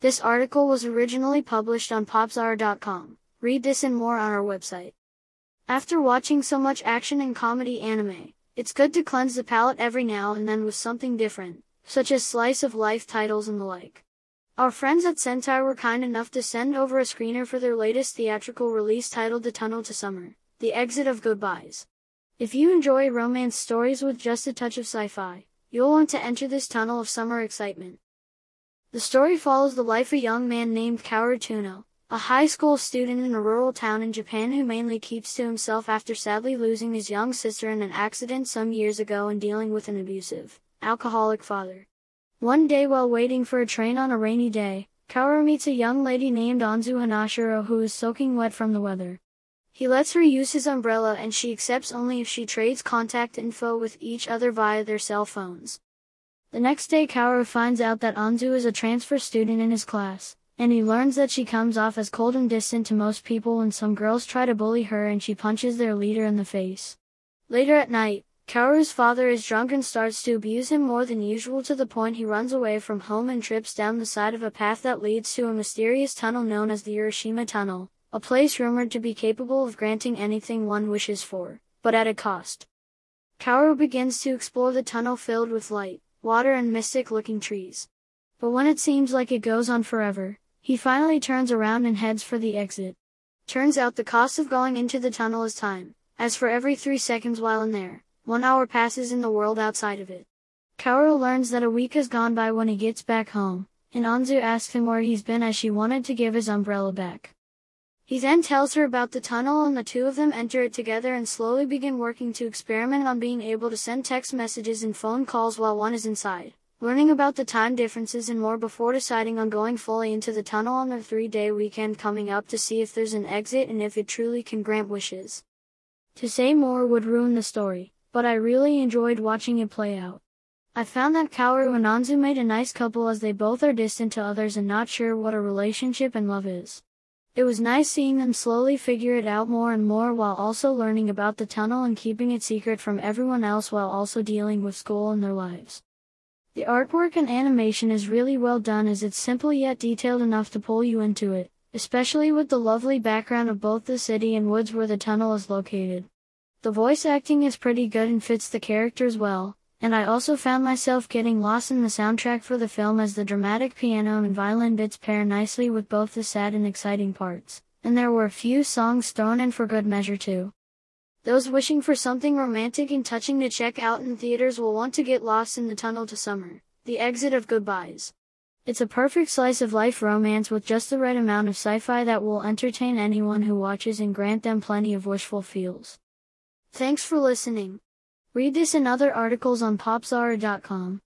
This article was originally published on popzara.com. Read this and more on our website. After watching so much action and comedy anime, it's good to cleanse the palate every now and then with something different, such as slice of life titles and the like. Our friends at Sentai were kind enough to send over a screener for their latest theatrical release titled The Tunnel to Summer, The Exit of Goodbyes. If you enjoy romance stories with just a touch of sci-fi, you'll want to enter this tunnel of summer excitement. The story follows the life of a young man named Kaoru a high school student in a rural town in Japan who mainly keeps to himself after sadly losing his young sister in an accident some years ago and dealing with an abusive, alcoholic father. One day while waiting for a train on a rainy day, Kaoru meets a young lady named Anzu Hanashiro who is soaking wet from the weather. He lets her use his umbrella and she accepts only if she trades contact info with each other via their cell phones. The next day Kaoru finds out that Anzu is a transfer student in his class, and he learns that she comes off as cold and distant to most people when some girls try to bully her and she punches their leader in the face. Later at night, Kaoru's father is drunk and starts to abuse him more than usual to the point he runs away from home and trips down the side of a path that leads to a mysterious tunnel known as the Urashima Tunnel, a place rumored to be capable of granting anything one wishes for, but at a cost. Kaoru begins to explore the tunnel filled with light, water and mystic looking trees. But when it seems like it goes on forever, he finally turns around and heads for the exit. Turns out the cost of going into the tunnel is time, as for every three seconds while in there, one hour passes in the world outside of it. Kaoru learns that a week has gone by when he gets back home, and Anzu asks him where he's been as she wanted to give his umbrella back. He then tells her about the tunnel and the two of them enter it together and slowly begin working to experiment on being able to send text messages and phone calls while one is inside, learning about the time differences and more before deciding on going fully into the tunnel on their three-day weekend coming up to see if there's an exit and if it truly can grant wishes. To say more would ruin the story, but I really enjoyed watching it play out. I found that Kaoru and Anzu made a nice couple as they both are distant to others and not sure what a relationship and love is. It was nice seeing them slowly figure it out more and more while also learning about the tunnel and keeping it secret from everyone else while also dealing with school and their lives. The artwork and animation is really well done as it's simple yet detailed enough to pull you into it, especially with the lovely background of both the city and woods where the tunnel is located. The voice acting is pretty good and fits the characters well, and I also found myself getting lost in the soundtrack for the film as the dramatic piano and violin bits pair nicely with both the sad and exciting parts, and there were a few songs thrown in for good measure too. Those wishing for something romantic and touching to check out in theaters will want to get lost in the tunnel to summer, the exit of goodbyes. It's a perfect slice of life romance with just the right amount of sci-fi that will entertain anyone who watches and grant them plenty of wishful feels. Thanks for listening. Read this and other articles on popzara.com.